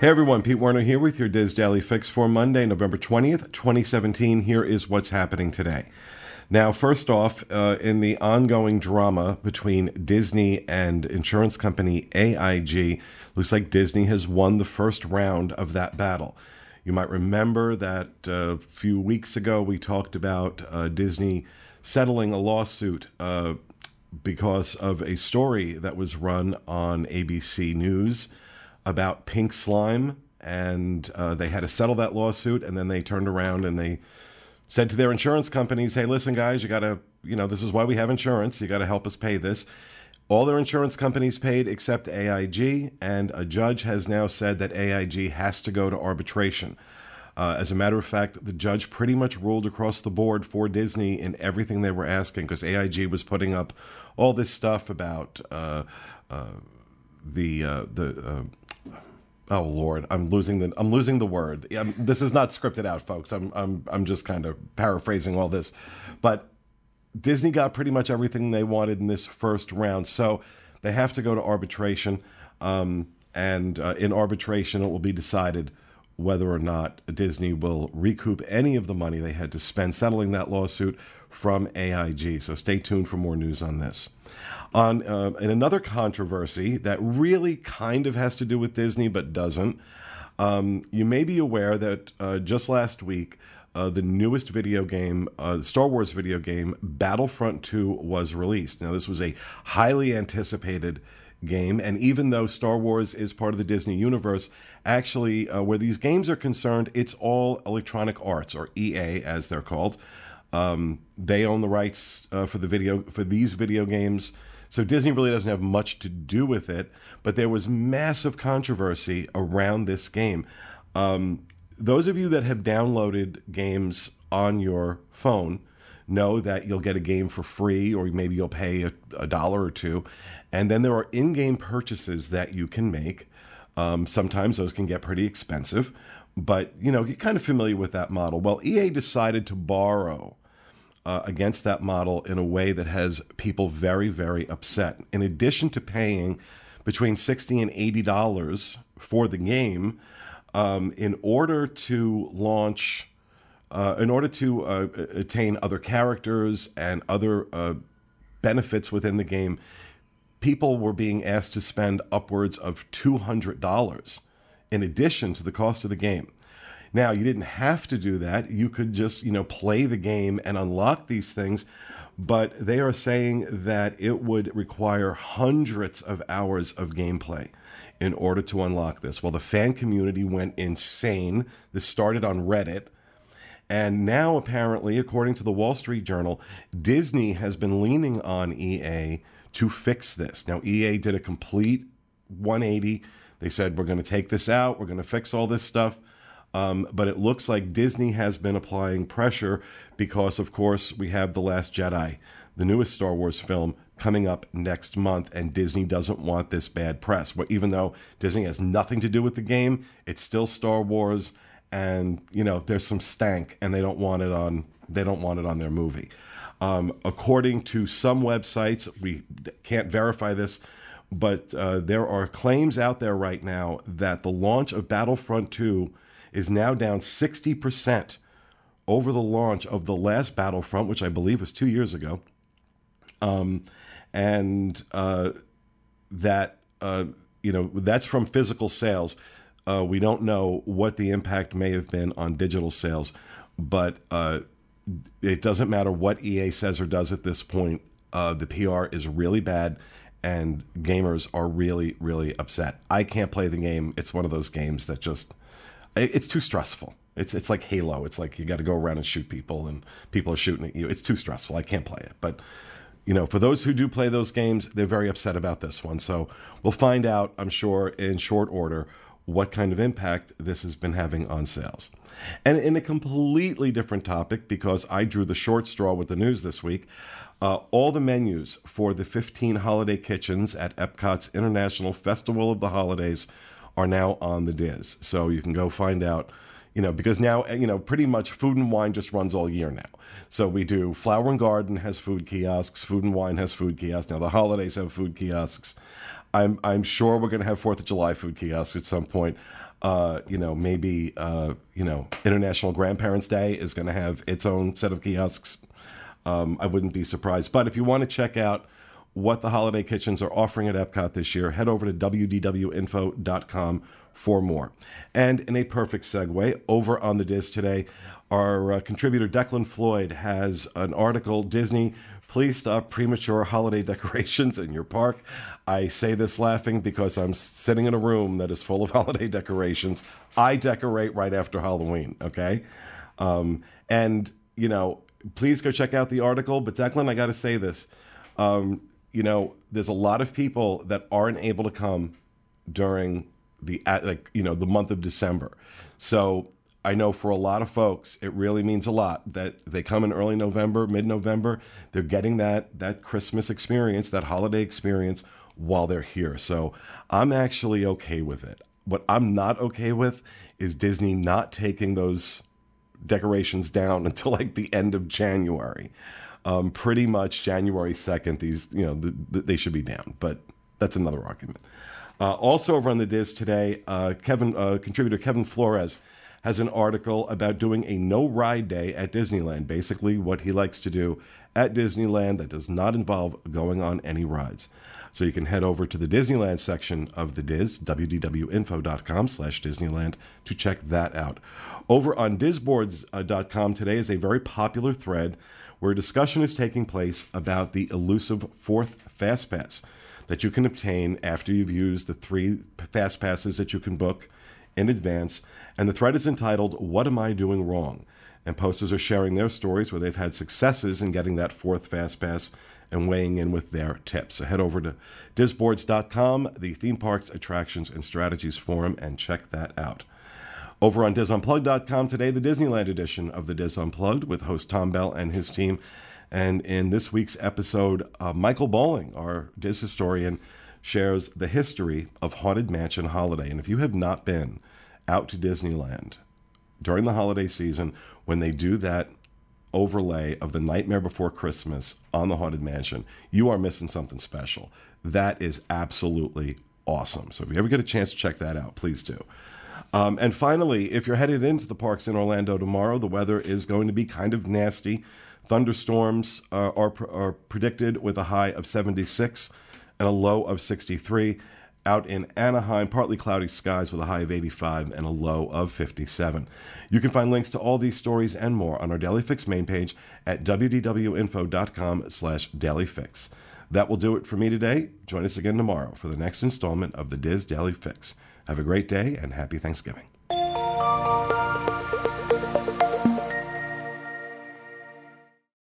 Hey everyone, Pete Werner here with your DIS Daily Fix for Monday, November 20th, 2017. Here is what's happening today. Now, first off, uh, in the ongoing drama between Disney and insurance company AIG, looks like Disney has won the first round of that battle. You might remember that uh, a few weeks ago we talked about uh, Disney settling a lawsuit uh, because of a story that was run on ABC News about pink slime, and uh, they had to settle that lawsuit. And then they turned around and they said to their insurance companies, "Hey, listen, guys, you got to, you know, this is why we have insurance. You got to help us pay this." All their insurance companies paid except AIG, and a judge has now said that AIG has to go to arbitration. Uh, as a matter of fact, the judge pretty much ruled across the board for Disney in everything they were asking because AIG was putting up all this stuff about uh, uh, the uh, the uh, oh lord. I'm losing the i'm losing the word. I'm, this is not scripted out folks. I'm i'm i'm just kind of paraphrasing all this. But disney got pretty much everything they wanted in this first round. So they have to go to arbitration. Um, and uh, in arbitration it will be decided whether or not disney will recoup any of the money they had to spend settling that lawsuit from aig so stay tuned for more news on this on uh, in another controversy that really kind of has to do with Disney but doesn't. Um, you may be aware that uh, just last week, uh, the newest video game, uh, Star Wars video game, Battlefront 2, was released. Now, this was a highly anticipated game, and even though Star Wars is part of the Disney universe, actually, uh, where these games are concerned, it's all Electronic Arts, or EA as they're called. Um, they own the rights uh, for the video for these video games. So Disney really doesn't have much to do with it, but there was massive controversy around this game. Um, those of you that have downloaded games on your phone know that you'll get a game for free, or maybe you'll pay a, a dollar or two. And then there are in game purchases that you can make. Um, sometimes those can get pretty expensive, but you know, you're kind of familiar with that model. Well, EA decided to borrow uh, against that model in a way that has people very, very upset. In addition to paying between sixty and eighty dollars for the game, um, in order to launch, uh, in order to uh, attain other characters and other uh, benefits within the game, people were being asked to spend upwards of two hundred dollars in addition to the cost of the game. Now, you didn't have to do that. You could just, you know, play the game and unlock these things. But they are saying that it would require hundreds of hours of gameplay in order to unlock this. Well, the fan community went insane. This started on Reddit. And now, apparently, according to the Wall Street Journal, Disney has been leaning on EA to fix this. Now, EA did a complete 180. They said, we're going to take this out, we're going to fix all this stuff. Um, but it looks like Disney has been applying pressure because, of course, we have The Last Jedi, the newest Star Wars film, coming up next month, and Disney doesn't want this bad press. Well, even though Disney has nothing to do with the game, it's still Star Wars, and you know there's some stank, and they don't want it on. They don't want it on their movie. Um, according to some websites, we can't verify this, but uh, there are claims out there right now that the launch of Battlefront 2 is now down 60% over the launch of the last Battlefront, which I believe was two years ago. Um, and uh, that, uh, you know, that's from physical sales. Uh, we don't know what the impact may have been on digital sales, but uh, it doesn't matter what EA says or does at this point. Uh, the PR is really bad, and gamers are really, really upset. I can't play the game. It's one of those games that just it's too stressful. It's it's like Halo. It's like you got to go around and shoot people, and people are shooting at you. It's too stressful. I can't play it. But you know, for those who do play those games, they're very upset about this one. So we'll find out, I'm sure, in short order, what kind of impact this has been having on sales. And in a completely different topic, because I drew the short straw with the news this week, uh, all the menus for the 15 holiday kitchens at Epcot's International Festival of the Holidays are now on the DIS. So you can go find out, you know, because now, you know, pretty much food and wine just runs all year now. So we do Flower and Garden has food kiosks, Food and Wine has food kiosks. Now the holidays have food kiosks. I'm I'm sure we're going to have Fourth of July food kiosks at some point. Uh, you know, maybe uh, you know, International Grandparents Day is going to have its own set of kiosks. Um, I wouldn't be surprised. But if you want to check out what the holiday kitchens are offering at Epcot this year, head over to wdwinfo.com for more. And in a perfect segue, over on the DIS today, our uh, contributor Declan Floyd has an article Disney Please stop premature holiday decorations in your park. I say this laughing because I'm sitting in a room that is full of holiday decorations. I decorate right after Halloween, okay? Um, and, you know, please go check out the article. But, Declan, I got to say this. Um, you know, there's a lot of people that aren't able to come during the like you know the month of December. So I know for a lot of folks, it really means a lot that they come in early November, mid November. They're getting that that Christmas experience, that holiday experience while they're here. So I'm actually okay with it. What I'm not okay with is Disney not taking those decorations down until like the end of January. Um, pretty much January 2nd, these, you know, the, the, they should be down, but that's another argument. Uh, also over on the DIS today, uh, Kevin, uh, contributor Kevin Flores has an article about doing a no ride day at Disneyland. Basically, what he likes to do at Disneyland that does not involve going on any rides. So you can head over to the Disneyland section of the DIS, wdwinfo.com slash Disneyland, to check that out. Over on Disboards.com uh, today is a very popular thread where discussion is taking place about the elusive fourth FastPass that you can obtain after you've used the three FastPasses that you can book in advance and the thread is entitled, What Am I Doing Wrong? And posters are sharing their stories where they've had successes in getting that fourth Fast Pass and weighing in with their tips. So head over to disboards.com, the Theme Parks Attractions and Strategies Forum, and check that out. Over on disunplugged.com today, the Disneyland edition of the DIS Unplugged with host Tom Bell and his team. And in this week's episode, uh, Michael Bowling, our Dis historian, shares the history of Haunted Mansion Holiday. And if you have not been, out to Disneyland during the holiday season when they do that overlay of the Nightmare Before Christmas on the Haunted Mansion, you are missing something special. That is absolutely awesome. So if you ever get a chance to check that out, please do. Um, and finally, if you're headed into the parks in Orlando tomorrow, the weather is going to be kind of nasty. Thunderstorms uh, are, are predicted with a high of 76 and a low of 63 out in Anaheim, partly cloudy skies with a high of 85 and a low of 57. You can find links to all these stories and more on our Daily Fix main page at wdwinfo.com slash dailyfix. That will do it for me today. Join us again tomorrow for the next installment of the DIS Daily Fix. Have a great day and happy Thanksgiving.